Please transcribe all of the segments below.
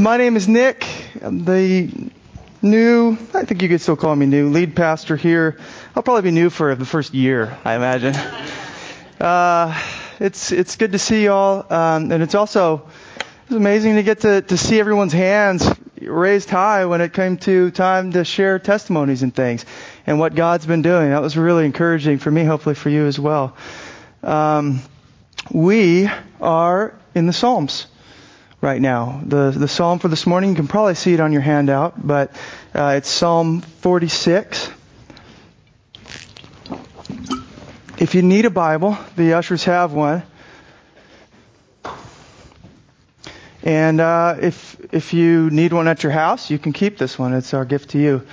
My name is Nick. I'm the new, I think you could still call me new, lead pastor here. I'll probably be new for the first year, I imagine. Uh, it's it's good to see y'all, um, and it's also it's amazing to get to, to see everyone's hands raised high when it came to time to share testimonies and things and what God's been doing. That was really encouraging for me, hopefully for you as well. Um, we are in the Psalms right now. The the psalm for this morning, you can probably see it on your handout, but uh, it's Psalm 46. If you need a Bible, the ushers have one. And uh, if if you need one at your house, you can keep this one. It's our gift to you.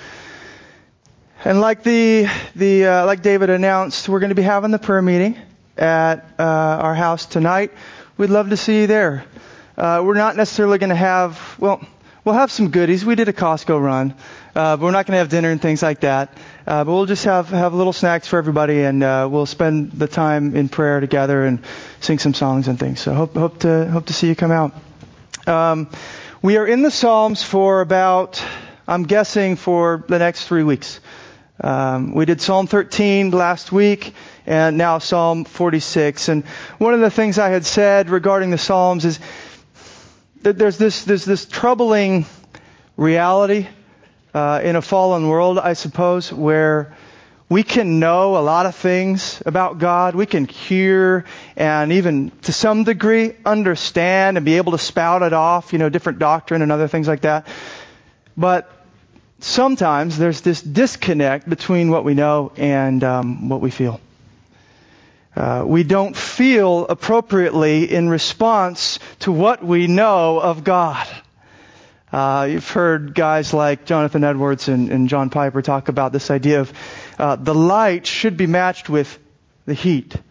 And like the the uh, like David announced, we're going to be having the prayer meeting at uh, our house tonight. We'd love to see you there. Uh, we're not necessarily going to have well, we'll have some goodies. We did a Costco run, uh, but we're not going to have dinner and things like that. Uh, but we'll just have have little snacks for everybody, and uh, we'll spend the time in prayer together and sing some songs and things. So hope hope to hope to see you come out. Um, we are in the Psalms for about, I'm guessing, for the next three weeks. Um, we did Psalm 13 last week, and now Psalm 46. And one of the things I had said regarding the Psalms is there's this there's this troubling reality uh, in a fallen world, I suppose, where we can know a lot of things about God. We can hear and even to some degree understand and be able to spout it off, you know, different doctrine and other things like that. But sometimes there's this disconnect between what we know and um, what we feel. Uh, we don't feel appropriately in response to what we know of God. Uh, you've heard guys like Jonathan Edwards and, and, John Piper talk about this idea of uh, the light should be matched with the heat. In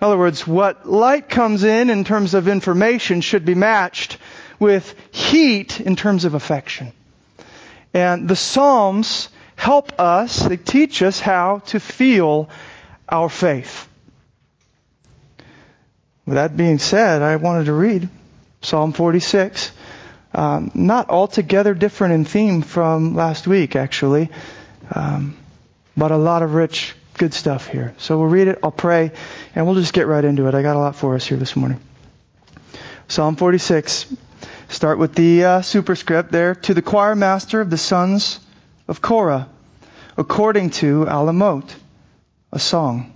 other words, what light comes in in terms of information should be matched with heat in terms of affection. And the Psalms help us, they teach us how to feel our faith. With that being said, I wanted to read Psalm 46. Um, not altogether different in theme from last week, actually, um, but a lot of rich, good stuff here. So we'll read it, I'll pray, and we'll just get right into it. I got a lot for us here this morning. Psalm 46. Start with the uh, superscript there. To the choir master of the sons of Korah, according to Alamoth, a song.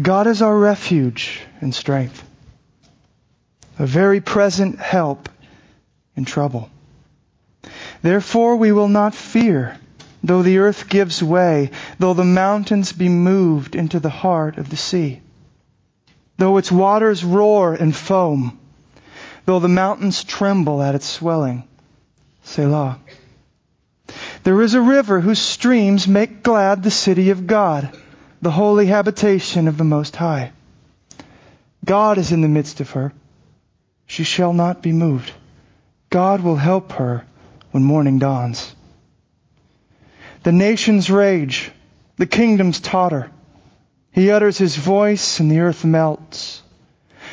God is our refuge and strength a very present help in trouble. Therefore we will not fear, though the earth gives way, though the mountains be moved into the heart of the sea, though its waters roar and foam, though the mountains tremble at its swelling. Selah. There is a river whose streams make glad the city of God, the holy habitation of the Most High. God is in the midst of her. She shall not be moved. God will help her when morning dawns. The nations rage, the kingdoms totter. He utters his voice and the earth melts.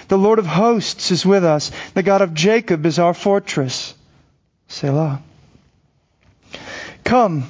The Lord of hosts is with us. The God of Jacob is our fortress. Selah. Come,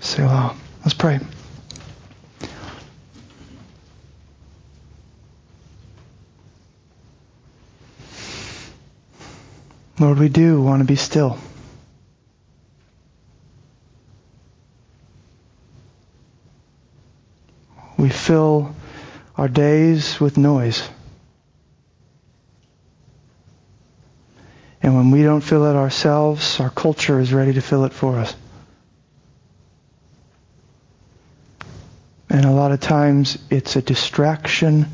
Selah. Let's pray. Lord, we do want to be still. We fill our days with noise. And when we don't fill it ourselves, our culture is ready to fill it for us. And a lot of times it's a distraction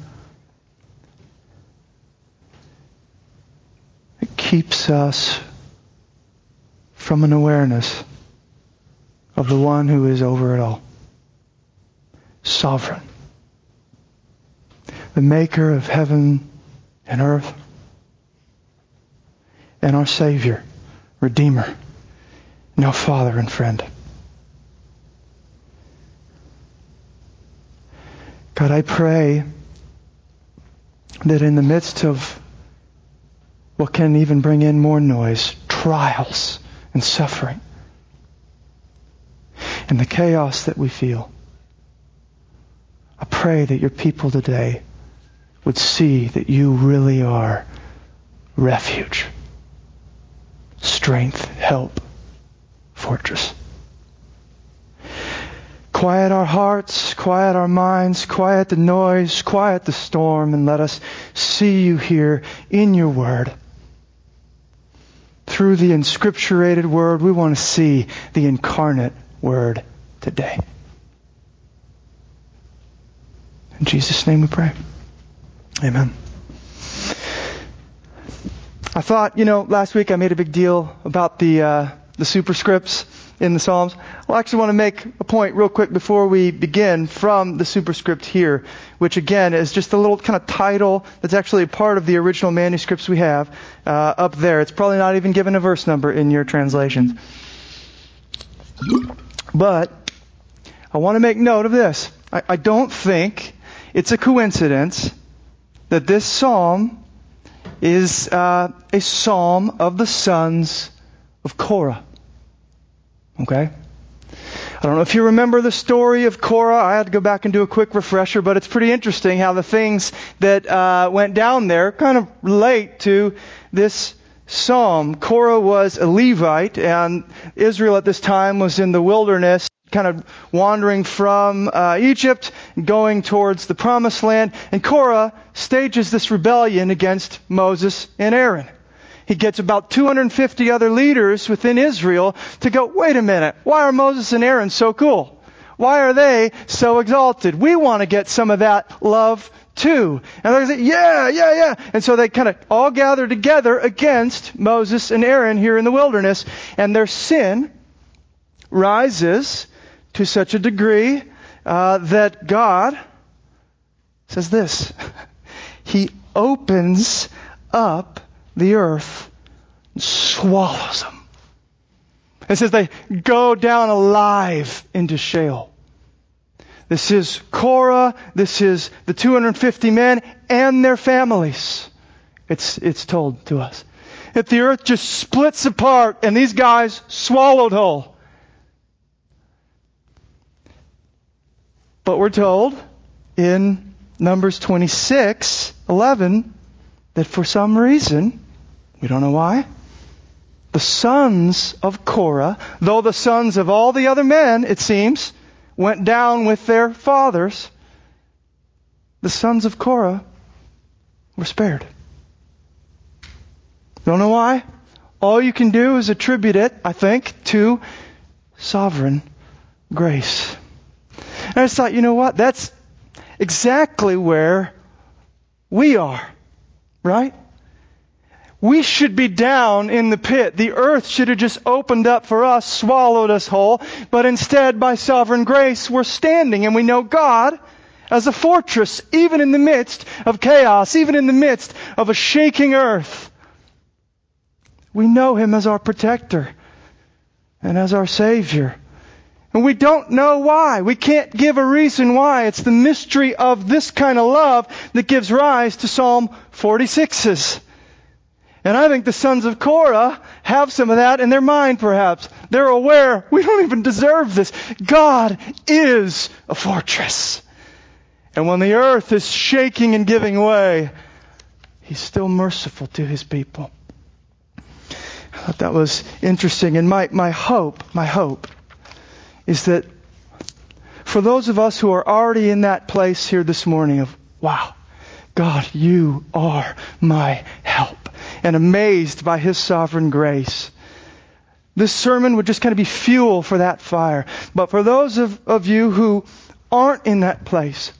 It keeps us from an awareness of the one who is over it all. Sovereign. The maker of heaven and earth. And our Savior, Redeemer, now Father and friend. God, I pray that in the midst of what can even bring in more noise, trials and suffering, and the chaos that we feel, I pray that your people today would see that you really are refuge, strength, help, fortress. Quiet our hearts, quiet our minds, quiet the noise, quiet the storm, and let us see you here in your word. Through the inscripturated word, we want to see the incarnate word today. In Jesus' name we pray. Amen. I thought, you know, last week I made a big deal about the uh, the superscripts in the Psalms. I actually want to make a point real quick before we begin from the superscript here, which again is just a little kind of title that's actually a part of the original manuscripts we have uh, up there. It's probably not even given a verse number in your translations. But I want to make note of this. I, I don't think it's a coincidence that this psalm is uh, a psalm of the sons of Korah. Okay? I don't know if you remember the story of Korah. I had to go back and do a quick refresher, but it's pretty interesting how the things that uh, went down there kind of relate to this psalm. Korah was a Levite, and Israel at this time was in the wilderness, kind of wandering from uh, Egypt, going towards the promised land. And Korah stages this rebellion against Moses and Aaron. He gets about 250 other leaders within Israel to go, wait a minute, why are Moses and Aaron so cool? Why are they so exalted? We want to get some of that love too. And they say, yeah, yeah, yeah. And so they kind of all gather together against Moses and Aaron here in the wilderness. And their sin rises to such a degree uh, that God says this. He opens up the earth and swallows them. It says they go down alive into Sheol. This is Korah, this is the 250 men and their families. It's, it's told to us. That the earth just splits apart and these guys swallowed whole. But we're told in Numbers 26, 11, that for some reason, we don't know why. The sons of Korah, though the sons of all the other men, it seems, went down with their fathers, the sons of Korah were spared. Don't know why? All you can do is attribute it, I think, to sovereign grace. And I just thought, you know what? That's exactly where we are, right? We should be down in the pit. The earth should have just opened up for us, swallowed us whole, but instead, by sovereign grace, we're standing and we know God as a fortress, even in the midst of chaos, even in the midst of a shaking earth. We know Him as our protector and as our Savior. And we don't know why. We can't give a reason why. It's the mystery of this kind of love that gives rise to Psalm 46's. And I think the sons of Korah have some of that in their mind, perhaps. They're aware we don't even deserve this. God is a fortress. And when the earth is shaking and giving way, He's still merciful to His people. I thought that was interesting. And my, my hope, my hope, is that for those of us who are already in that place here this morning of, wow, God, you are my help and amazed by His sovereign grace. This sermon would just kind of be fuel for that fire. But for those of, of you who aren't in that place,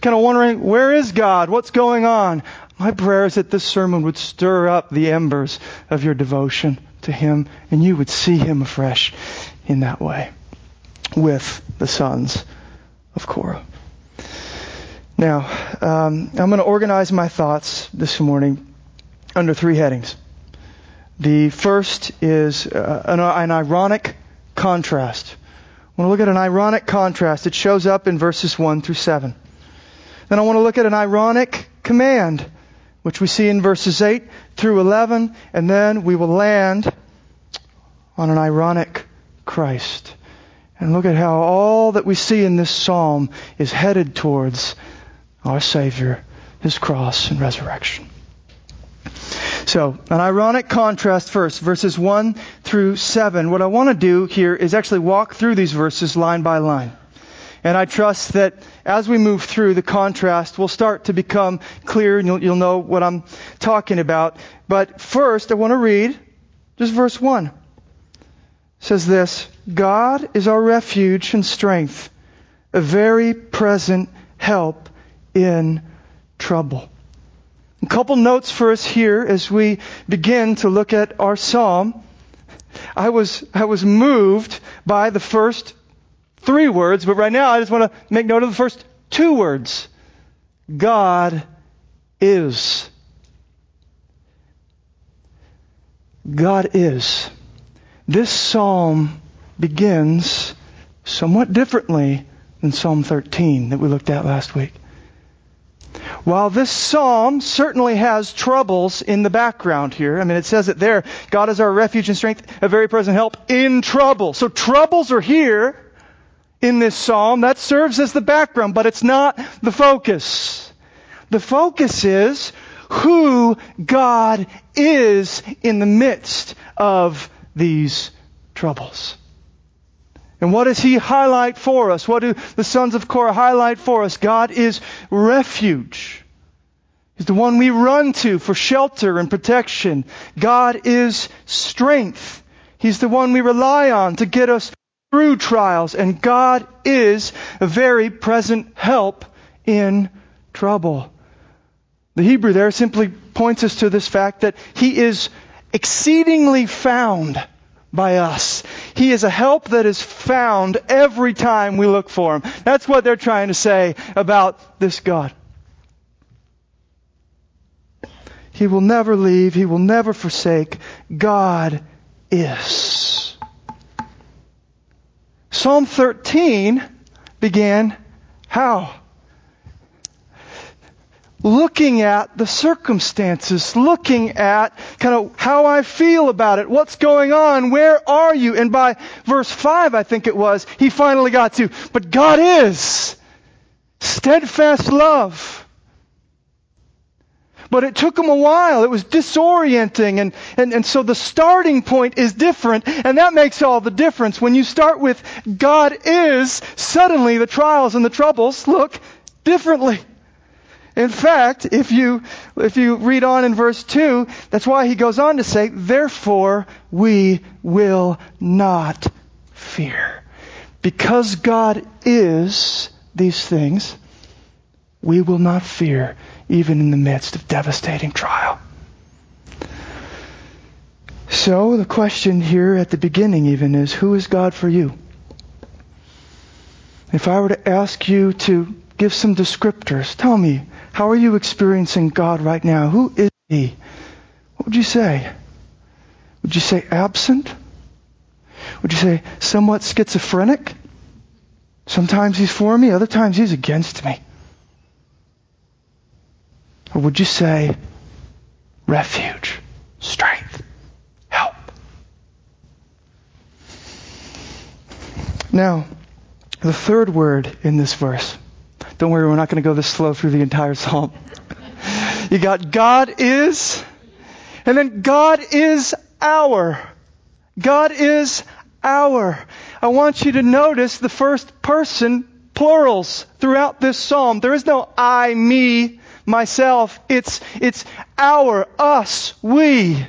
kind of wondering, where is God? What's going on? My prayer is that this sermon would stir up the embers of your devotion to Him and you would see Him afresh in that way with the sons of Korah. Now, um, I'm going to organize my thoughts this morning under three headings. The first is uh, an, an ironic contrast. I want to look at an ironic contrast. It shows up in verses 1 through 7. Then I want to look at an ironic command, which we see in verses 8 through 11, and then we will land on an ironic Christ. And look at how all that we see in this psalm is headed towards our Savior, His cross and resurrection. So, an ironic contrast first, verses 1 through 7. What I want to do here is actually walk through these verses line by line. And I trust that as we move through, the contrast we'll start to become clear and you'll, you'll know what I'm talking about. But first, I want to read just verse 1. It says this God is our refuge and strength, a very present help in trouble. A couple notes for us here as we begin to look at our psalm. I was, I was moved by the first three words, but right now I just want to make note of the first two words. God is. God is. This psalm begins somewhat differently than Psalm 13 that we looked at last week. While this psalm certainly has troubles in the background here, I mean, it says it there, God is our refuge and strength, a very present help in trouble. So troubles are here in this psalm. That serves as the background, but it's not the focus. The focus is who God is in the midst of these troubles. And what does he highlight for us? What do the sons of Korah highlight for us? God is refuge. He's the one we run to for shelter and protection. God is strength. He's the one we rely on to get us through trials. And God is a very present help in trouble. The Hebrew there simply points us to this fact that He is exceedingly found by us. He is a help that is found every time we look for Him. That's what they're trying to say about this God. He will never leave. He will never forsake. God is. Psalm 13 began how? Looking at the circumstances, looking at kind of how I feel about it, what's going on, where are you? And by verse 5, I think it was, he finally got to, but God is steadfast love. But it took him a while. It was disorienting. And, and, and so the starting point is different. And that makes all the difference. When you start with God is, suddenly the trials and the troubles look differently. In fact, if you, if you read on in verse 2, that's why he goes on to say, Therefore we will not fear. Because God is these things, we will not fear even in the midst of devastating trial. So the question here at the beginning even is, who is God for you? If I were to ask you to give some descriptors, tell me, how are you experiencing God right now? Who is He? What would you say? Would you say absent? Would you say somewhat schizophrenic? Sometimes He's for me, other times He's against me. Or would you say refuge, strength, help? Now, the third word in this verse don't worry, we're not going to go this slow through the entire psalm. You got God is, and then God is our. God is our. I want you to notice the first person plurals throughout this psalm. There is no I, me, myself. It's, it's our, us, we.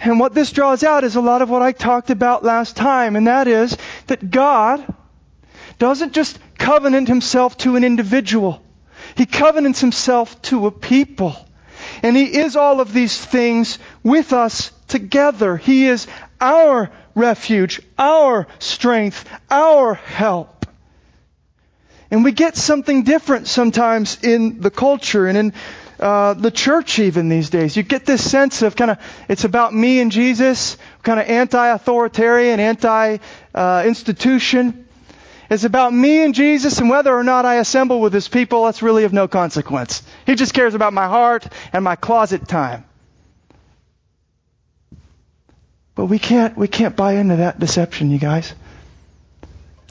And what this draws out is a lot of what I talked about last time, and that is that God doesn't just covenant himself to an individual. He covenants himself to a people. And he is all of these things with us together. He is our refuge, our strength, our help. And we get something different sometimes in the culture and in uh, the church even these days. You get this sense of kind of, it's about me and Jesus, kind of anti-authoritarian, anti-institution. Uh, it's about me and Jesus and whether or not I assemble with his people, that's really of no consequence. He just cares about my heart and my closet time. But we can't, we can't buy into that deception, you guys.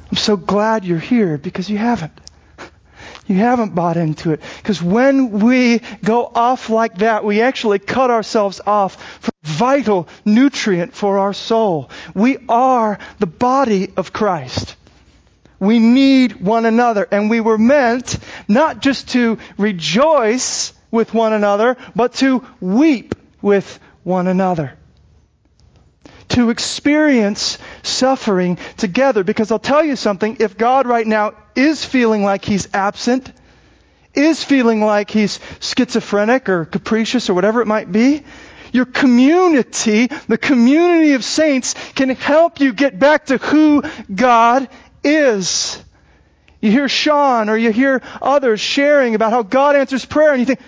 I'm so glad you're here because you haven't. You haven't bought into it. Because when we go off like that, we actually cut ourselves off from vital nutrient for our soul. We are the body of Christ. We need one another. And we were meant not just to rejoice with one another, but to weep with one another to experience suffering together. Because I'll tell you something, if God right now is feeling like he's absent, is feeling like he's schizophrenic or capricious or whatever it might be, your community, the community of saints, can help you get back to who God is. You hear Sean or you hear others sharing about how God answers prayer and you think,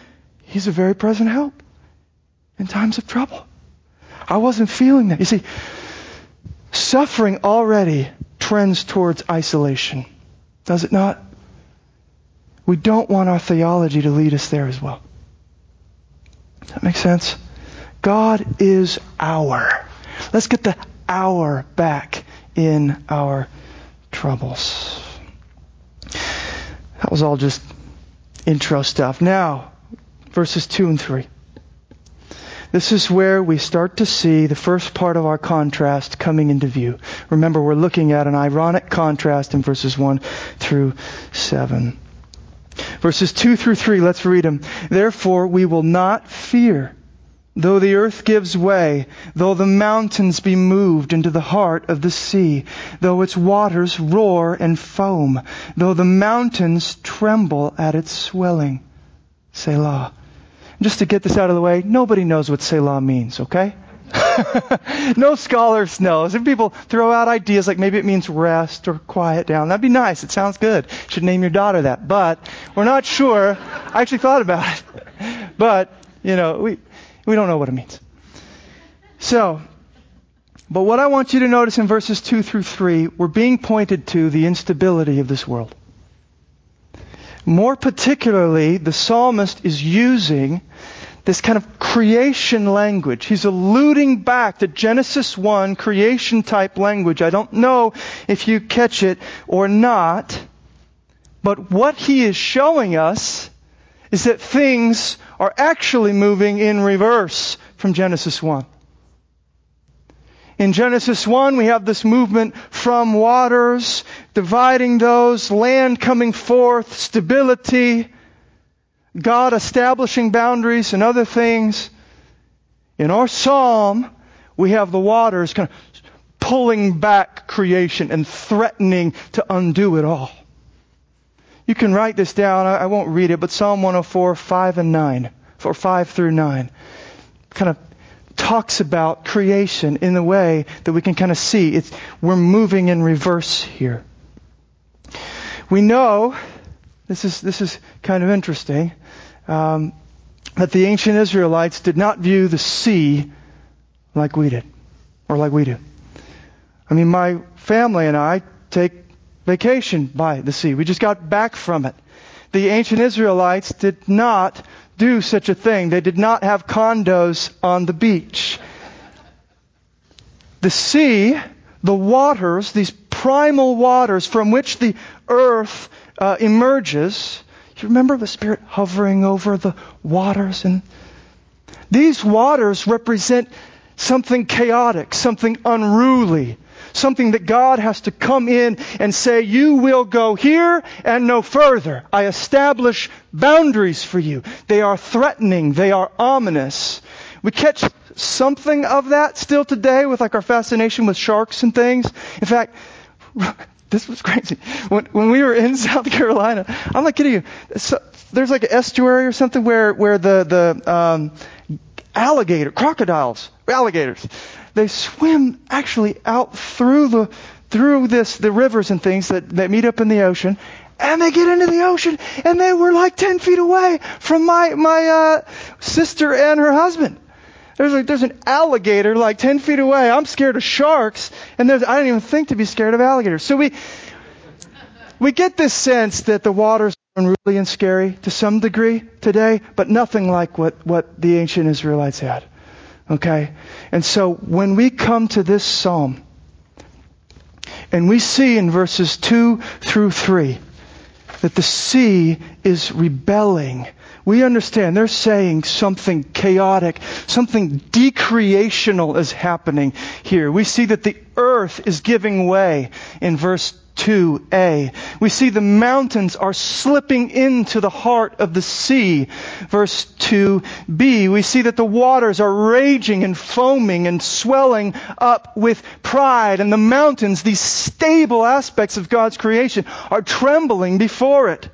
He's a very present help in times of trouble. I wasn't feeling that. You see, suffering already trends towards isolation, does it not? We don't want our theology to lead us there as well. Does that make sense? God is our. Let's get the our back in our troubles. That was all just intro stuff. Now, verses 2 and 3. This is where we start to see the first part of our contrast coming into view. Remember, we're looking at an ironic contrast in verses 1 through 7. Verses 2 through 3, let's read them. Therefore, we will not fear. Though the earth gives way, though the mountains be moved into the heart of the sea, though its waters roar and foam, though the mountains tremble at its swelling. Selah just to get this out of the way, nobody knows what Selah means, okay? no scholars know. Some people throw out ideas like maybe it means rest or quiet down. That'd be nice. It sounds good. Should name your daughter that. But we're not sure. I actually thought about it. But, you know, we, we don't know what it means. So, but what I want you to notice in verses 2 through 3, we're being pointed to the instability of this world. More particularly, the psalmist is using this kind of creation language. He's alluding back to Genesis 1 creation type language. I don't know if you catch it or not, but what he is showing us is that things are actually moving in reverse from Genesis 1. In Genesis 1, we have this movement from waters, dividing those, land coming forth, stability, God establishing boundaries and other things. In our psalm, we have the waters kind of pulling back creation and threatening to undo it all. You can write this down. I won't read it, but Psalm 104, 5 and 9, or 5 through 9, kind of talks about creation in the way that we can kind of see it's, we're moving in reverse here. We know, this is, this is kind of interesting, um, that the ancient Israelites did not view the sea like we did, or like we do. I mean, my family and I take vacation by the sea. We just got back from it. The ancient Israelites did not do such a thing. They did not have condos on the beach. The sea, the waters, these primal waters from which the earth uh, emerges. You remember the Spirit hovering over the waters? And these waters represent something chaotic, something unruly, Something that God has to come in and say, you will go here and no further. I establish boundaries for you. They are threatening. They are ominous. We catch something of that still today with like our fascination with sharks and things. In fact, this was crazy. When, when we were in South Carolina, I'm not kidding you. So, there's like an estuary or something where, where the, the, um, alligator, crocodiles, alligators, they swim actually out through the, through this, the rivers and things that, that meet up in the ocean, and they get into the ocean, and they were like 10 feet away from my, my, uh, sister and her husband. There's, like there's an alligator like 10 feet away. I'm scared of sharks, and there's, I don't even think to be scared of alligators. So we, we get this sense that the water's are unruly and scary to some degree today, but nothing like what, what the ancient Israelites had. Okay? And so when we come to this psalm, and we see in verses 2 through 3 that the sea is rebelling. We understand they're saying something chaotic, something decreational is happening here. We see that the earth is giving way in verse 2a. We see the mountains are slipping into the heart of the sea. Verse 2b. We see that the waters are raging and foaming and swelling up with pride. And the mountains, these stable aspects of God's creation, are trembling before it.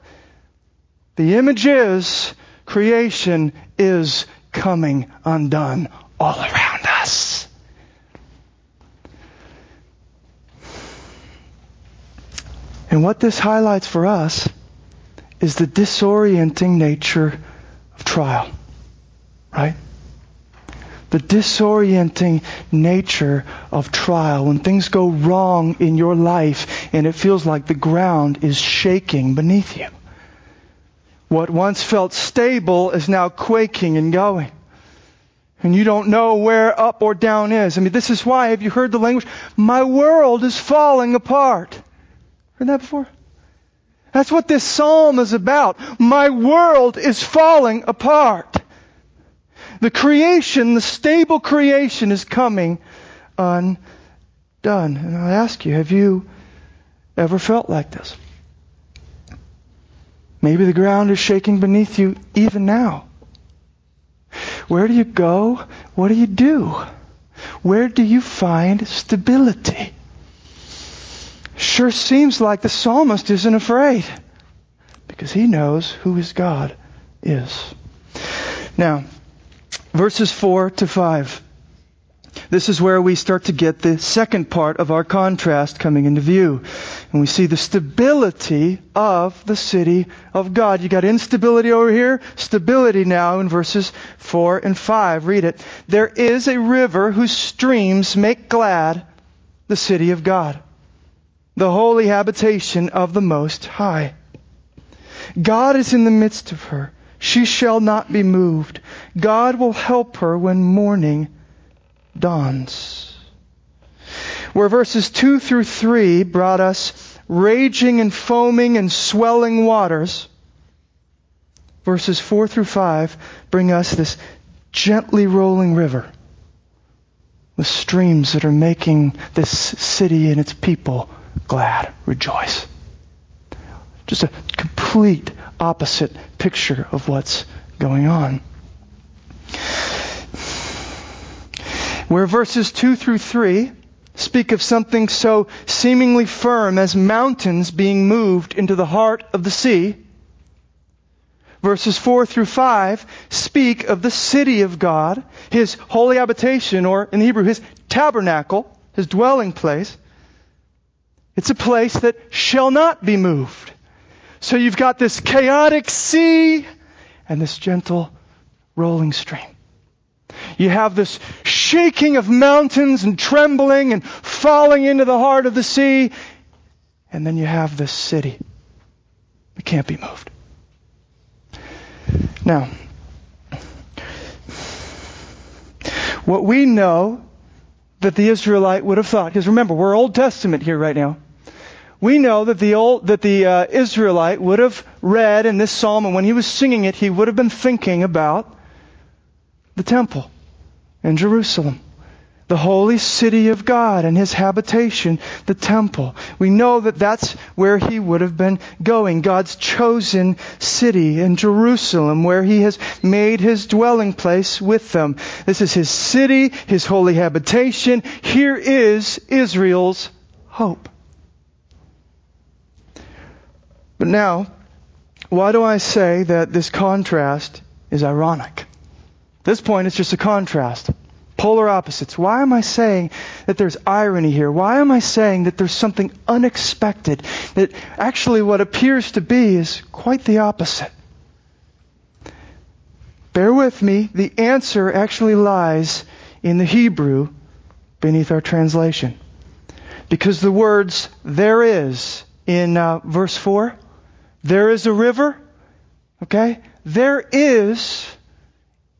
The image is creation is coming undone all around us. And what this highlights for us is the disorienting nature of trial. Right? The disorienting nature of trial. When things go wrong in your life and it feels like the ground is shaking beneath you. What once felt stable is now quaking and going. And you don't know where up or down is. I mean, this is why, have you heard the language? My world is falling apart. Heard that before? That's what this psalm is about. My world is falling apart. The creation, the stable creation is coming undone. And I ask you, have you ever felt like this? Maybe the ground is shaking beneath you even now. Where do you go? What do you do? Where do you find stability? Sure seems like the psalmist isn't afraid because he knows who his God is. Now, verses 4 to 5. This is where we start to get the second part of our contrast coming into view. And we see the stability of the city of God. You got instability over here, stability now in verses 4 and 5. Read it. There is a river whose streams make glad the city of God the holy habitation of the Most High. God is in the midst of her. She shall not be moved. God will help her when morning dawns. Where verses 2 through 3 brought us raging and foaming and swelling waters, verses 4 through 5 bring us this gently rolling river with streams that are making this city and its people glad, rejoice. Just a complete opposite picture of what's going on. Where verses 2 through 3 speak of something so seemingly firm as mountains being moved into the heart of the sea, verses 4 through 5 speak of the city of God, his holy habitation, or in the Hebrew, his tabernacle, his dwelling place. It's a place that shall not be moved. So you've got this chaotic sea and this gentle rolling stream. You have this shaking of mountains and trembling and falling into the heart of the sea. And then you have this city that can't be moved. Now, what we know that the Israelite would have thought, because remember, we're Old Testament here right now we know that the old, that the uh, Israelite would have read in this psalm, and when he was singing it, he would have been thinking about the temple in Jerusalem, the holy city of God and his habitation, the temple. We know that that's where he would have been going, God's chosen city in Jerusalem, where he has made his dwelling place with them. This is his city, his holy habitation. Here is Israel's hope. But now, why do I say that this contrast is ironic? At this point, it's just a contrast. Polar opposites. Why am I saying that there's irony here? Why am I saying that there's something unexpected? That actually what appears to be is quite the opposite. Bear with me. The answer actually lies in the Hebrew beneath our translation. Because the words there is in uh, verse 4, there is a river, okay? There is,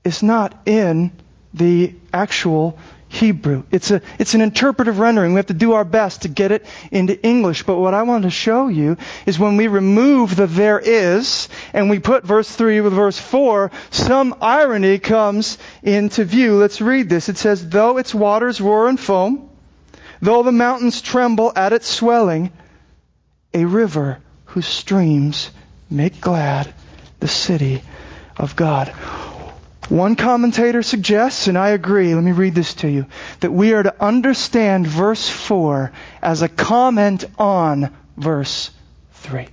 is not in the actual Hebrew. It's a, it's an interpretive rendering. We have to do our best to get it into English. But what I want to show you is when we remove the there is and we put verse 3 with verse 4, some irony comes into view. Let's read this. It says, though its waters roar and foam, though the mountains tremble at its swelling, a river whose streams make glad the city of God. One commentator suggests, and I agree, let me read this to you, that we are to understand verse 4 as a comment on verse 3.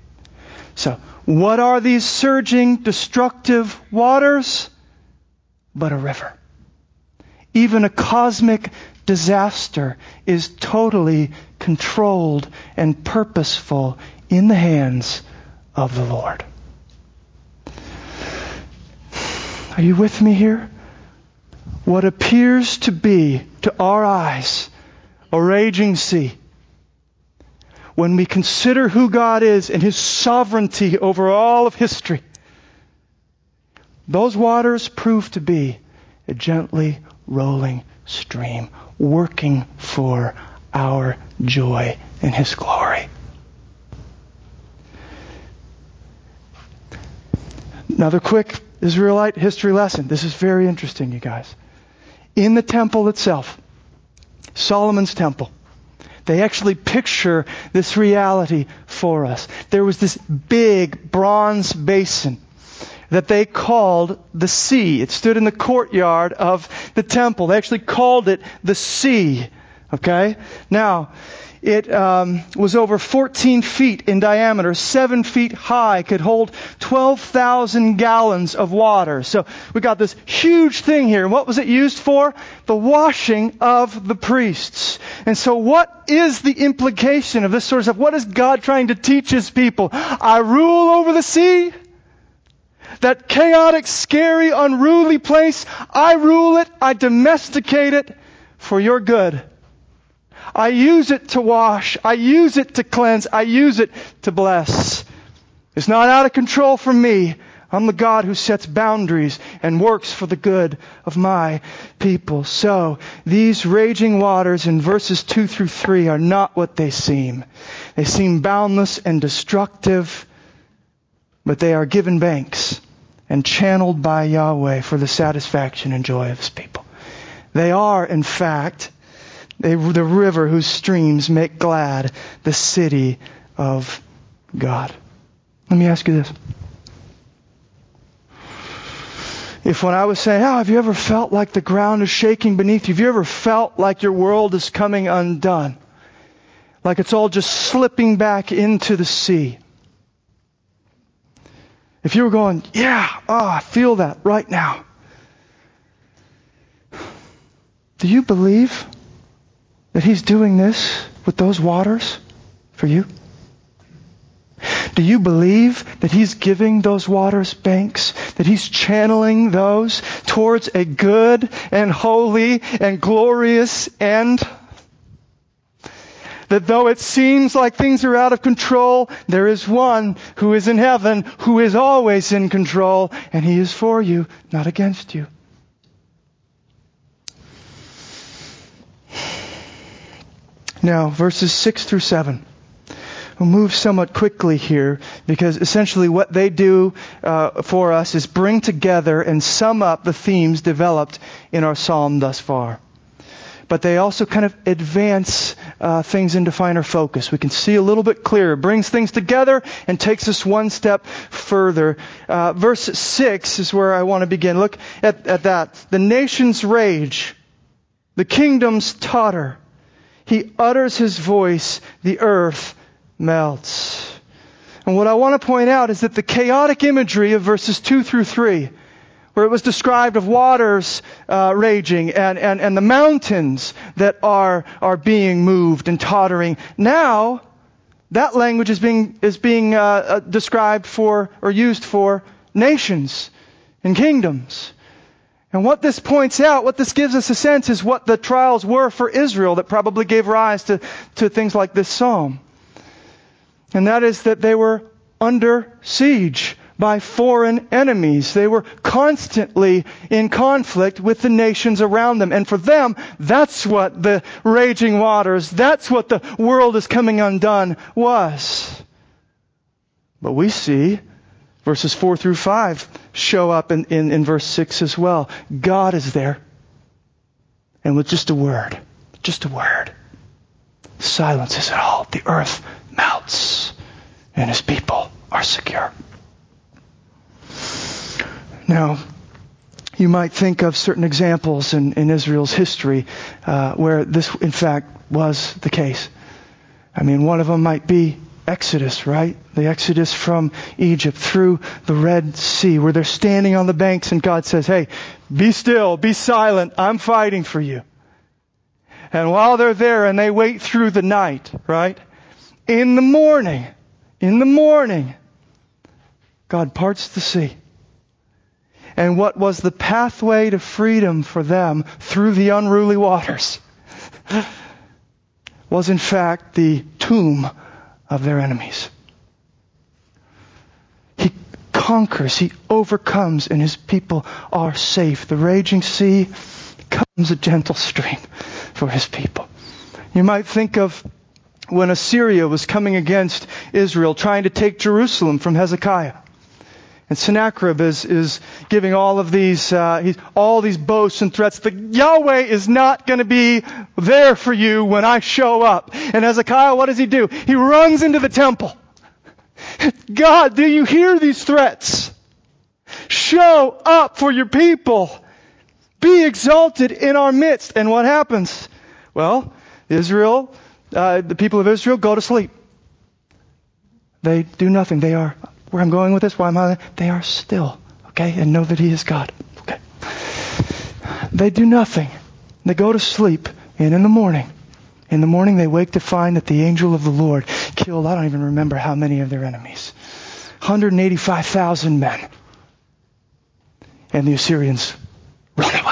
So, what are these surging, destructive waters? But a river. Even a cosmic disaster is totally controlled and purposeful in the hands of the Lord. Are you with me here? What appears to be, to our eyes, a raging sea, when we consider who God is and His sovereignty over all of history, those waters prove to be a gently rolling stream, working for our joy in His glory. Another quick Israelite history lesson. This is very interesting, you guys. In the temple itself, Solomon's temple, they actually picture this reality for us. There was this big bronze basin that they called the sea. It stood in the courtyard of the temple. They actually called it the sea. Okay? Now, it um, was over 14 feet in diameter, 7 feet high, could hold 12,000 gallons of water. So we got this huge thing here. What was it used for? The washing of the priests. And so what is the implication of this sort of stuff? What is God trying to teach his people? I rule over the sea. That chaotic, scary, unruly place, I rule it, I domesticate it for your good I use it to wash. I use it to cleanse. I use it to bless. It's not out of control from me. I'm the God who sets boundaries and works for the good of my people. So, these raging waters in verses 2 through 3 are not what they seem. They seem boundless and destructive, but they are given banks and channeled by Yahweh for the satisfaction and joy of His people. They are, in fact, the river whose streams make glad the city of God. Let me ask you this. If when I was saying, oh, have you ever felt like the ground is shaking beneath you? Have you ever felt like your world is coming undone? Like it's all just slipping back into the sea? If you were going, yeah, oh, I feel that right now. Do you believe that He's doing this with those waters for you? Do you believe that He's giving those waters banks? That He's channeling those towards a good and holy and glorious end? That though it seems like things are out of control, there is one who is in heaven who is always in control and He is for you, not against you. Now, verses 6 through 7. We'll move somewhat quickly here because essentially what they do uh, for us is bring together and sum up the themes developed in our psalm thus far. But they also kind of advance uh, things into finer focus. We can see a little bit clearer, brings things together, and takes us one step further. Uh, verse 6 is where I want to begin. Look at, at that. The nations rage, the kingdoms totter. He utters his voice, the earth melts. And what I want to point out is that the chaotic imagery of verses 2 through 3, where it was described of waters uh, raging and, and, and the mountains that are, are being moved and tottering, now that language is being, is being uh, uh, described for or used for nations and kingdoms. And what this points out, what this gives us a sense is what the trials were for Israel that probably gave rise to, to things like this psalm. And that is that they were under siege by foreign enemies. They were constantly in conflict with the nations around them. And for them, that's what the raging waters, that's what the world is coming undone was. But we see verses 4 through 5 show up in, in, in verse 6 as well. God is there. And with just a word, just a word, silences it all. The earth melts and his people are secure. Now, you might think of certain examples in, in Israel's history uh, where this, in fact, was the case. I mean, one of them might be Exodus, right? The Exodus from Egypt through the Red Sea, where they're standing on the banks and God says, Hey, be still, be silent, I'm fighting for you. And while they're there and they wait through the night, right? In the morning, in the morning, God parts the sea. And what was the pathway to freedom for them through the unruly waters was in fact the tomb of their enemies. He conquers, he overcomes, and his people are safe. The raging sea becomes a gentle stream for his people. You might think of when Assyria was coming against Israel, trying to take Jerusalem from Hezekiah. And Sennacherib is, is giving all of these, uh, all these boasts and threats. The Yahweh is not going to be there for you when I show up. And Hezekiah, what does he do? He runs into the temple. God, do you hear these threats? Show up for your people. Be exalted in our midst. And what happens? Well, Israel, uh, the people of Israel go to sleep. They do nothing. They are where I'm going with this, why am I? They are still, okay, and know that He is God. Okay. They do nothing. They go to sleep, and in the morning, in the morning they wake to find that the angel of the Lord killed, I don't even remember how many of their enemies. 185,000 men. And the Assyrians run.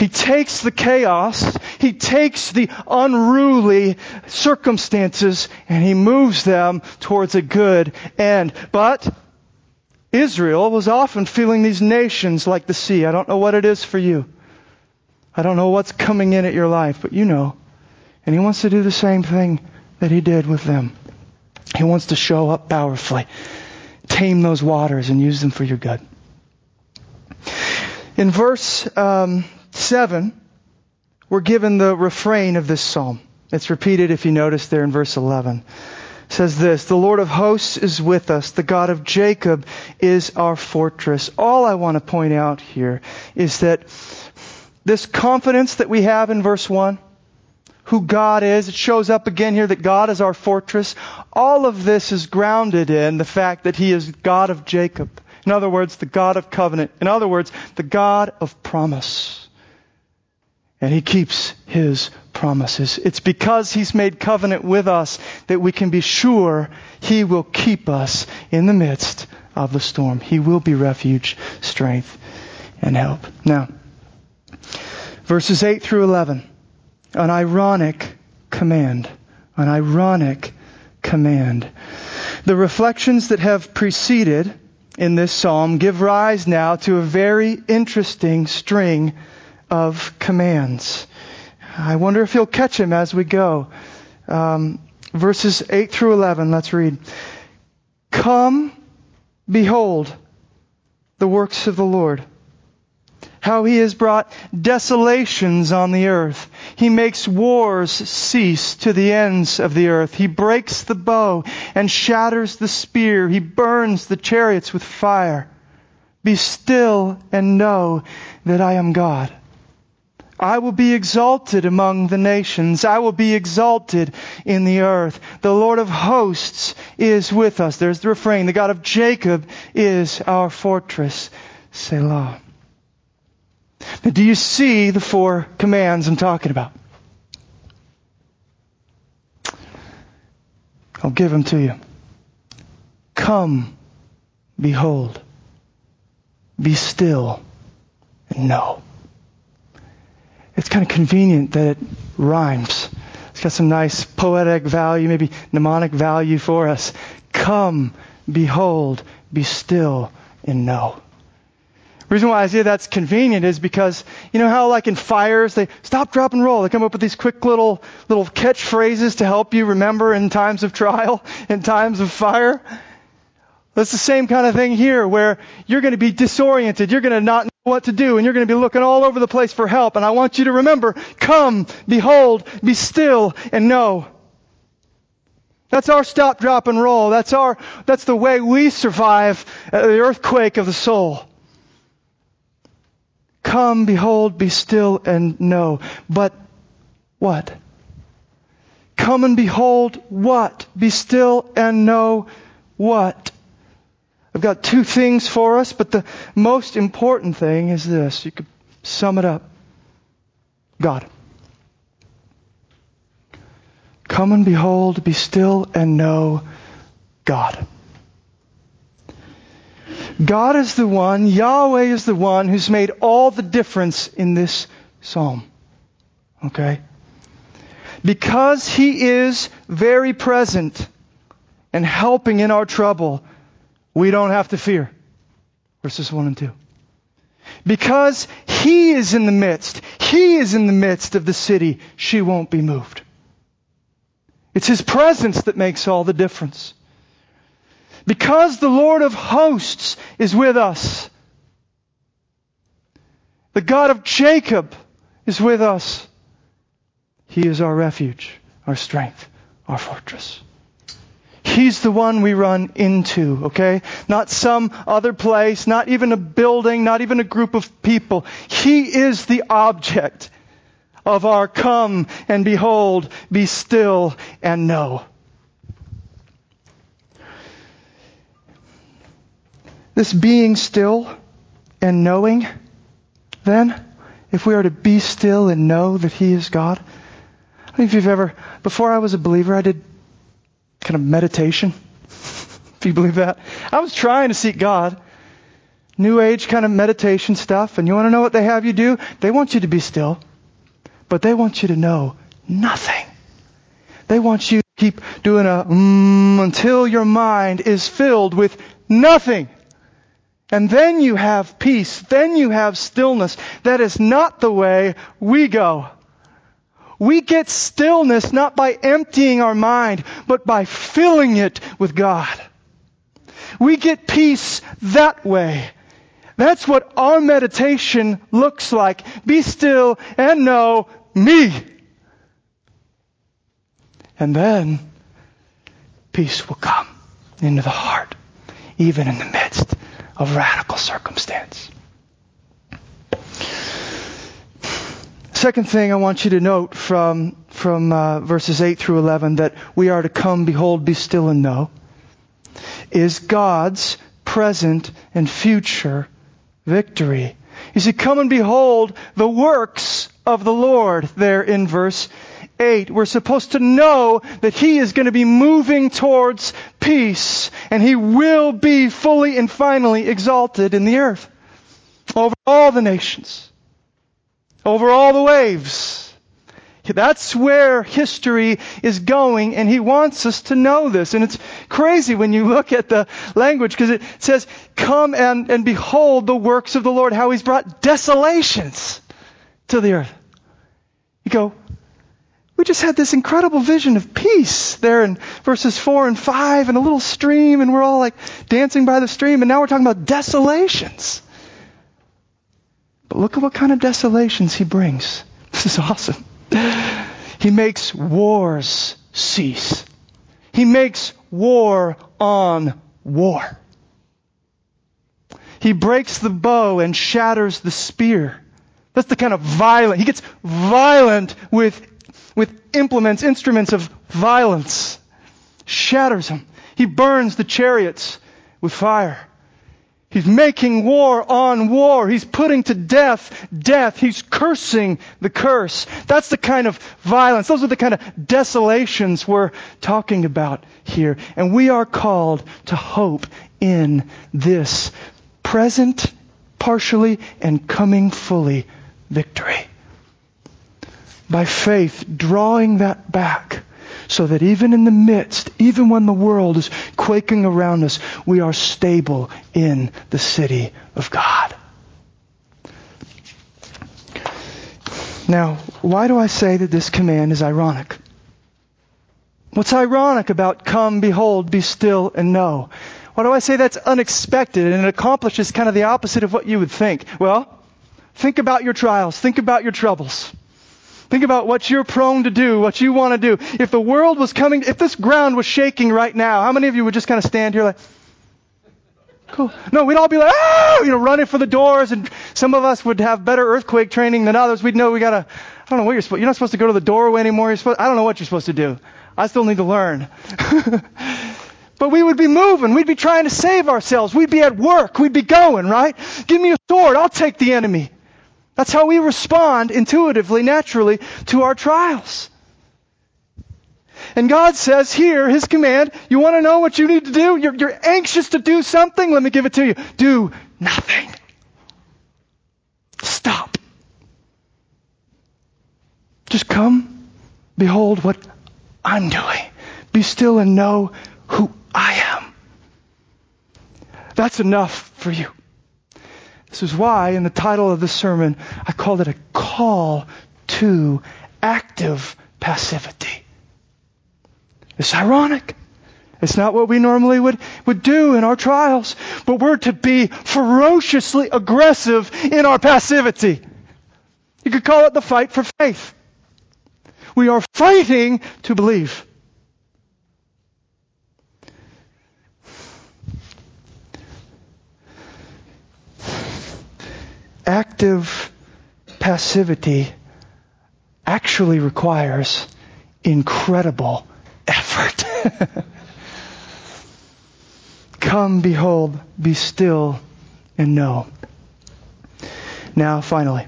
He takes the chaos, he takes the unruly circumstances, and he moves them towards a good end. But Israel was often feeling these nations like the sea. I don't know what it is for you. I don't know what's coming in at your life, but you know. And he wants to do the same thing that he did with them. He wants to show up powerfully, tame those waters, and use them for your good. In verse um, 7, we're given the refrain of this psalm. It's repeated if you notice there in verse 11. It says this, the Lord of hosts is with us. The God of Jacob is our fortress. All I want to point out here is that this confidence that we have in verse 1, who God is, it shows up again here that God is our fortress. All of this is grounded in the fact that He is God of Jacob. In other words, the God of covenant. In other words, the God of promise. And he keeps his promises. It's because he's made covenant with us that we can be sure he will keep us in the midst of the storm. He will be refuge, strength, and help. Now, verses 8 through 11. An ironic command. An ironic command. The reflections that have preceded in this psalm give rise now to a very interesting string of commands. I wonder if you'll catch him as we go. Um, verses 8 through 11, let's read. Come, behold the works of the Lord. How he has brought desolations on the earth. He makes wars cease to the ends of the earth. He breaks the bow and shatters the spear. He burns the chariots with fire. Be still and know that I am God. I will be exalted among the nations. I will be exalted in the earth. The Lord of hosts is with us. There's the refrain. The God of Jacob is our fortress. Selah. Now, do you see the four commands I'm talking about? I'll give them to you. Come, behold, be still, and know. It's kind of convenient that it rhymes. It's got some nice poetic value, maybe mnemonic value for us. Come, behold, be still, and know. Reason why I say that's convenient is because you know how like in fires they stop, drop, and roll. They come up with these quick little little catchphrases to help you remember in times of trial, in times of fire. That's the same kind of thing here where you're going to be disoriented. You're going to not what to do and you're going to be looking all over the place for help. And I want you to remember, come, behold, be still and know. That's our stop, drop, and roll. That's our, that's the way we survive uh, the earthquake of the soul. Come, behold, be still, and know. But what? Come and behold what? Be still and know what? I've got two things for us, but the most important thing is this. You could sum it up God. Come and behold, be still, and know God. God is the one, Yahweh is the one who's made all the difference in this psalm. Okay? Because He is very present and helping in our trouble, we don't have to fear. Verses 1 and 2. Because He is in the midst, He is in the midst of the city, she won't be moved. It's His presence that makes all the difference. Because the Lord of hosts is with us. The God of Jacob is with us. He is our refuge, our strength, our fortress. He's the one we run into, okay? Not some other place, not even a building, not even a group of people. He is the object of our come and behold, be still and know. This being still and knowing, then, if we are to be still and know that He is God, I don't know if you've ever, before I was a believer, I did kind of meditation. if you believe that. I was trying to seek God. New Age kind of meditation stuff. And you want to know what they have you do? They want you to be still. But they want you to know nothing. They want you to keep doing a mm, until your mind is filled with nothing. And then you have peace. Then you have stillness. That is not the way we go. We get stillness not by emptying our mind, but by filling it with God. We get peace that way. That's what our meditation looks like. Be still and know me. And then peace will come into the heart, even in the midst of radical circumstance. Second thing I want you to note from, from uh, verses 8 through 11 that we are to come, behold, be still and know is God's present and future victory. You see, come and behold the works of the Lord there in verse 8. We're supposed to know that He is going to be moving towards peace and He will be fully and finally exalted in the earth over all the nations, over all the waves. That's where history is going, and he wants us to know this. And it's crazy when you look at the language because it says, Come and, and behold the works of the Lord, how he's brought desolations to the earth. You go, we just had this incredible vision of peace there in verses 4 and 5 and a little stream and we're all like dancing by the stream and now we're talking about desolations. But look at what kind of desolations he brings. This is awesome. He makes wars cease. He makes war on war. He breaks the bow and shatters the spear. That's the kind of violent. He gets violent with, with implements, instruments of violence. Shatters them. He burns the chariots with fire. He's making war on war. He's putting to death death. He's cursing the curse. That's the kind of violence. Those are the kind of desolations we're talking about here. And we are called to hope in this present, partially, and coming fully victory. By faith, drawing that back so that even in the midst, even when the world is quaking around us, we are stable in the city of God. Now, why do I say that this command is ironic? What's ironic about come, behold, be still, and know? Why do I say that's unexpected and it accomplishes kind of the opposite of what you would think? Well, think about your trials. Think about your troubles. Think about what you're prone to do, what you want to do. If the world was coming, if this ground was shaking right now, how many of you would just kind of stand here like, cool? No, we'd all be like, ah, you know, running for the doors, and some of us would have better earthquake training than others. We'd know we gotta, I don't know what you're supposed, you're not supposed to go to the doorway anymore. You're supposed, I don't know what you're supposed to do. I still need to learn. But we would be moving. We'd be trying to save ourselves. We'd be at work. We'd be going, right? Give me a sword. I'll take the enemy. That's how we respond intuitively, naturally to our trials. And God says here, His command, you want to know what you need to do? You're, you're anxious to do something? Let me give it to you. Do nothing. Stop. Just come, behold what I'm doing. Be still and know who I am. That's enough for you. This is why, in the title of this sermon, I called it a call to active passivity. It's ironic. It's not what we normally would, would do in our trials, but we're to be ferociously aggressive in our passivity. You could call it the fight for faith. We are fighting to believe. Active passivity actually requires incredible effort. Come, behold, be still, and know. Now, finally,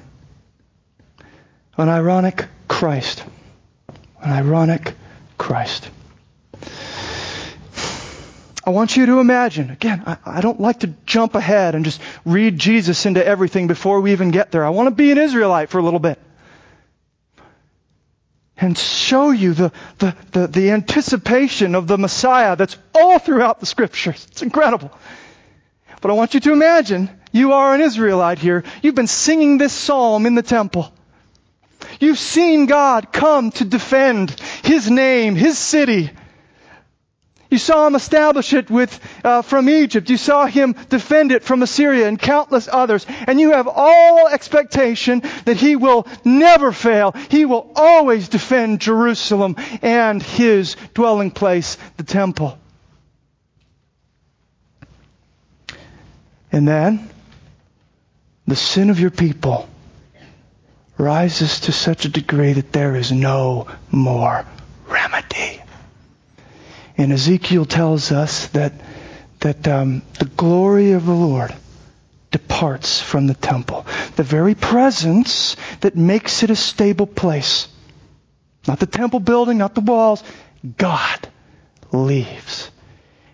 an ironic Christ. An ironic Christ. I want you to imagine, again, I, I, don't like to jump ahead and just read Jesus into everything before we even get there. I want to be an Israelite for a little bit. And show you the, the, the, the anticipation of the Messiah that's all throughout the scriptures. It's incredible. But I want you to imagine you are an Israelite here. You've been singing this psalm in the temple. You've seen God come to defend His name, His city, you saw him establish it with, uh, from Egypt. You saw him defend it from Assyria and countless others. And you have all expectation that he will never fail. He will always defend Jerusalem and his dwelling place, the temple. And then, the sin of your people rises to such a degree that there is no more remedy. And Ezekiel tells us that, that um, the glory of the Lord departs from the temple. The very presence that makes it a stable place. Not the temple building, not the walls. God leaves.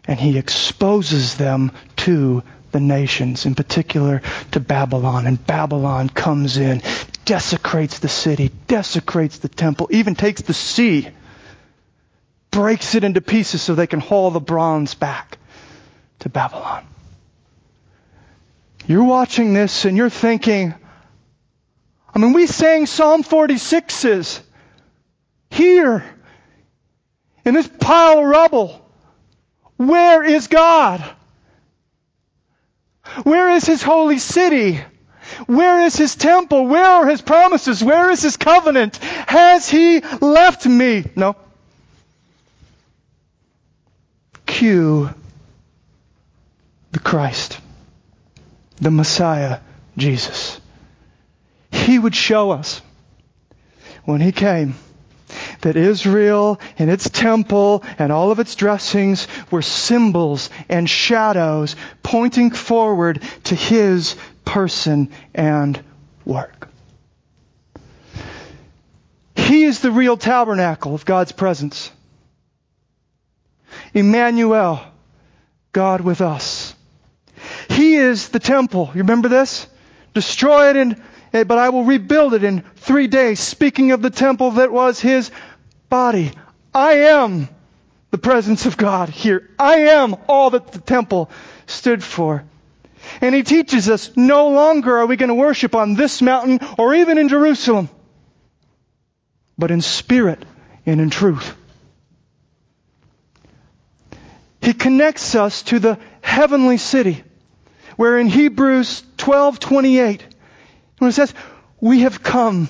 And he exposes them to the nations, in particular to Babylon. And Babylon comes in, desecrates the city, desecrates the temple, even takes the sea breaks it into pieces so they can haul the bronze back to Babylon. You're watching this and you're thinking, I mean, we sang Psalm 46s here in this pile of rubble. Where is God? Where is His holy city? Where is His temple? Where are His promises? Where is His covenant? Has He left me? No. Cue the Christ, the Messiah, Jesus. he would show us when he came that Israel and its temple and all of its dressings were symbols and shadows pointing forward to his person and work. He is the real tabernacle of God's presence. Emmanuel, God with us. He is the temple. You remember this? Destroy it and eh, but I will rebuild it in three days. Speaking of the temple that was his body. I am the presence of God here. I am all that the temple stood for. And he teaches us no longer are we going to worship on this mountain or even in Jerusalem, but in spirit and in truth. He connects us to the heavenly city, where in Hebrews 12:28, when it says, "We have come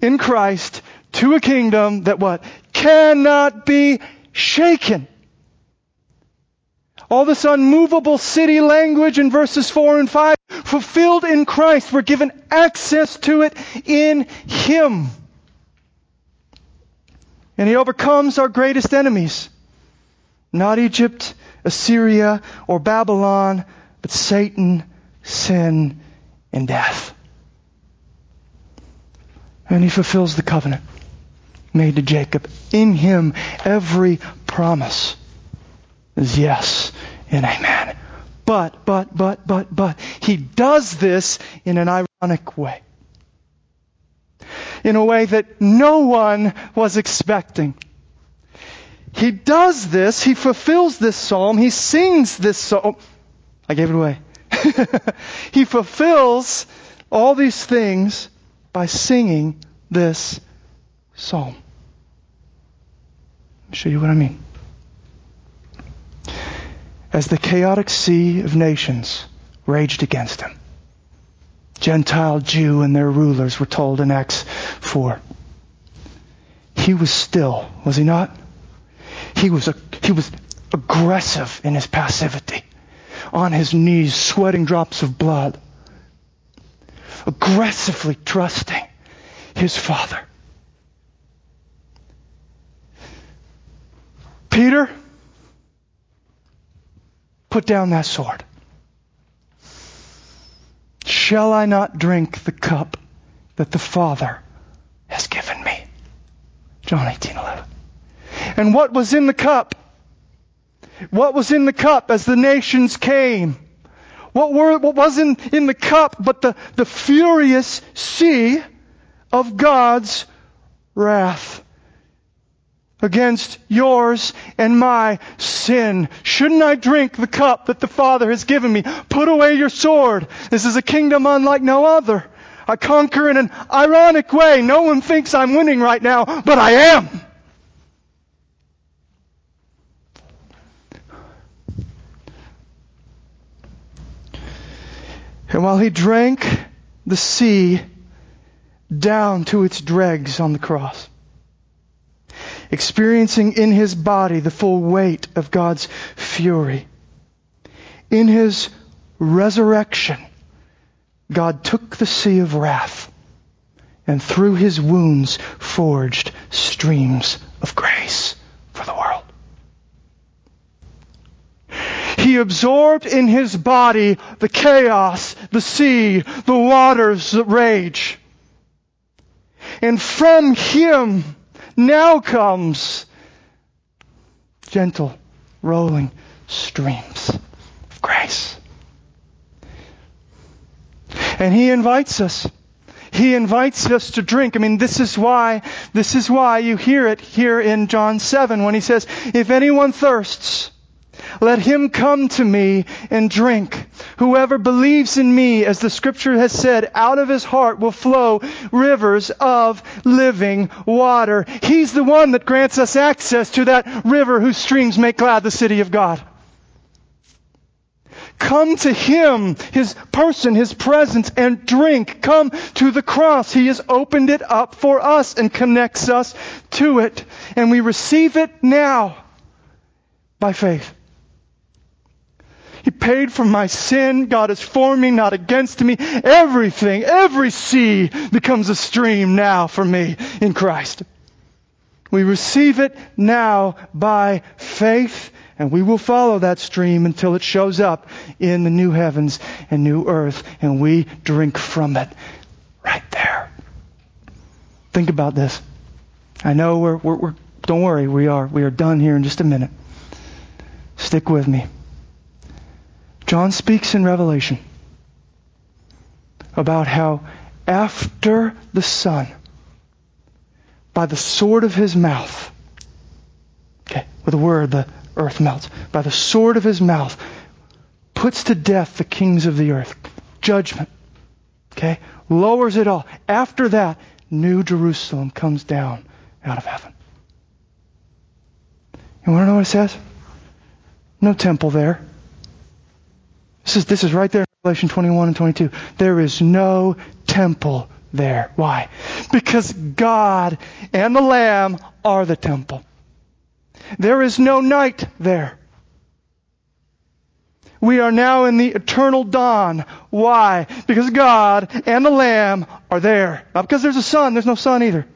in Christ to a kingdom that what? Cannot be shaken. All this unmovable city language in verses 4 and 5, fulfilled in Christ. We're given access to it in Him. And He overcomes our greatest enemies. Not Egypt, Assyria, or Babylon, but Satan, sin, and death. And He fulfills the covenant made to Jacob. In him, every promise is yes and amen. But, but, but, but, but, he does this in an ironic way. In a way that no one was expecting. He does this, he fulfills this psalm, he sings this psalm. I gave it away. he fulfills all these things by singing this psalm show you what I mean. As the chaotic sea of nations raged against him, Gentile, Jew, and their rulers were told in Acts 4. He was still, was he not? He was, a, he was aggressive in his passivity, on his knees, sweating drops of blood, aggressively trusting his Father. Peter, put down that sword. Shall I not drink the cup that the Father has given me? John 18, 11. And what was in the cup? What was in the cup as the nations came? What, were, what wasn't in the cup but the, the furious sea of God's wrath? against yours and my sin. Shouldn't I drink the cup that the Father has given me? Put away your sword. This is a kingdom unlike no other. I conquer in an ironic way. No one thinks I'm winning right now, but I am. And while he drank the sea down to its dregs on the cross, experiencing in his body the full weight of God's fury. In his resurrection, God took the sea of wrath and through his wounds forged streams of grace for the world. Absorbed in his body the chaos, the sea, the waters that rage. And from him, now comes gentle, rolling streams of grace. And He invites us. He invites us to drink. I mean, this is why, this is why you hear it here in John 7 when he says, if anyone thirsts, let him come to me and drink. Whoever believes in me, as the scripture has said, out of his heart will flow rivers of living water. He's the one that grants us access to that river whose streams make glad the city of God. Come to Him, His person, His presence, and drink. Come to the cross. He has opened it up for us and connects us to it. And we receive it now by faith. He paid for my sin. God is for me, not against me. Everything, every sea becomes a stream now for me in Christ. We receive it now by faith, and we will follow that stream until it shows up in the new heavens and new earth, and we drink from it right there. Think about this. I know we're, we're, we're don't worry, we are we are done here in just a minute. Stick with me. John speaks in Revelation about how after the Son, by the sword of his mouth, okay, with a word, the earth melts, by the sword of his mouth, puts to death the kings of the earth. Judgment. Okay? Lowers it all. After that, New Jerusalem comes down out of heaven. You want to know what it says? No temple there. This is, this is right there in Revelation 21 and 22. There is no temple there. Why? Because God and the Lamb are the temple. There is no night there. We are now in the eternal dawn. Why? Because God and the Lamb are there. Not because there's a sun. There's no sun either.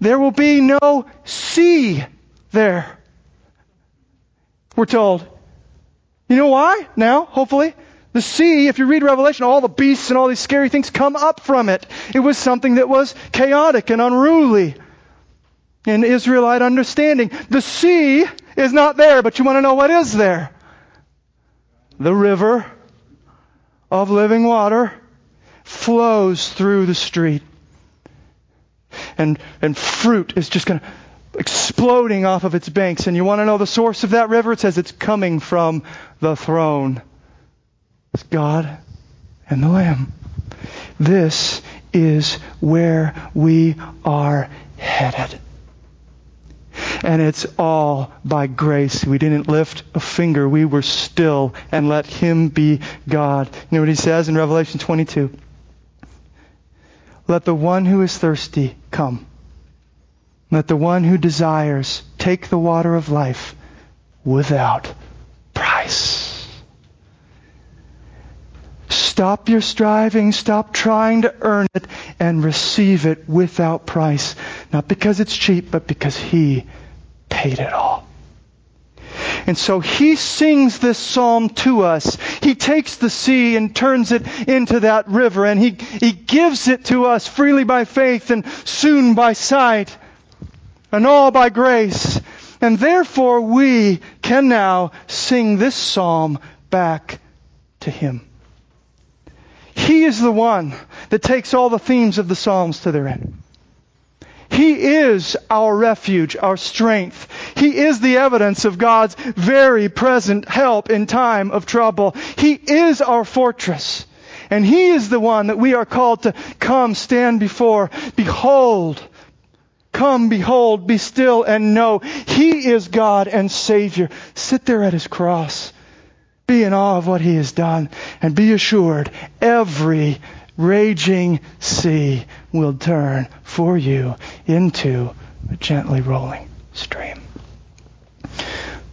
There will be no sea there. We're told. You know why? Now, hopefully. The sea, if you read Revelation, all the beasts and all these scary things come up from it. It was something that was chaotic and unruly in Israelite understanding. The sea is not there, but you want to know what is there? The river of living water flows through the street. And, and fruit is just going to exploding off of its banks. And you want to know the source of that river? It says it's coming from the throne. It's God and the Lamb. This is where we are headed. And it's all by grace. We didn't lift a finger. We were still and let Him be God. You know what He says in Revelation 22? Let the one who is thirsty come. Let the one who desires take the water of life without price. Stop your striving, stop trying to earn it, and receive it without price. Not because it's cheap, but because He paid it all. And so he sings this psalm to us. He takes the sea and turns it into that river, and he, he gives it to us freely by faith and soon by sight, and all by grace. And therefore we can now sing this psalm back to him. He is the one that takes all the themes of the Psalms to their end. He is our refuge, our strength. He is the evidence of God's very present help in time of trouble. He is our fortress. And He is the one that we are called to come stand before. Behold, come, behold, be still and know He is God and Savior. Sit there at His cross. Be in awe of what He has done and be assured every raging sea will turn for you into a gently rolling stream.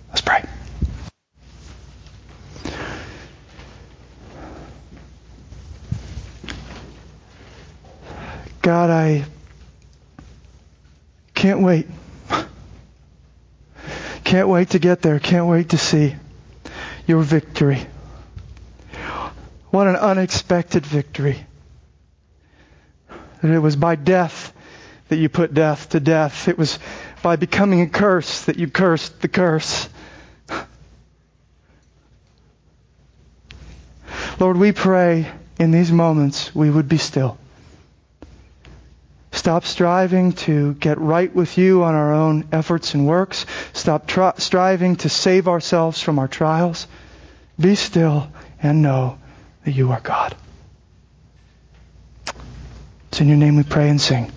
Let's pray. God, I can't wait. Can't wait to get there. Can't wait to see your victory. What an unexpected victory. That it was by death that you put death to death. It was by becoming a curse that you cursed the curse. Lord, we pray in these moments we would be still. Stop striving to get right with you on our own efforts and works. Stop tri- striving to save ourselves from our trials. Be still and know that you are God. It's in your name we pray and sing.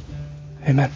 Amen.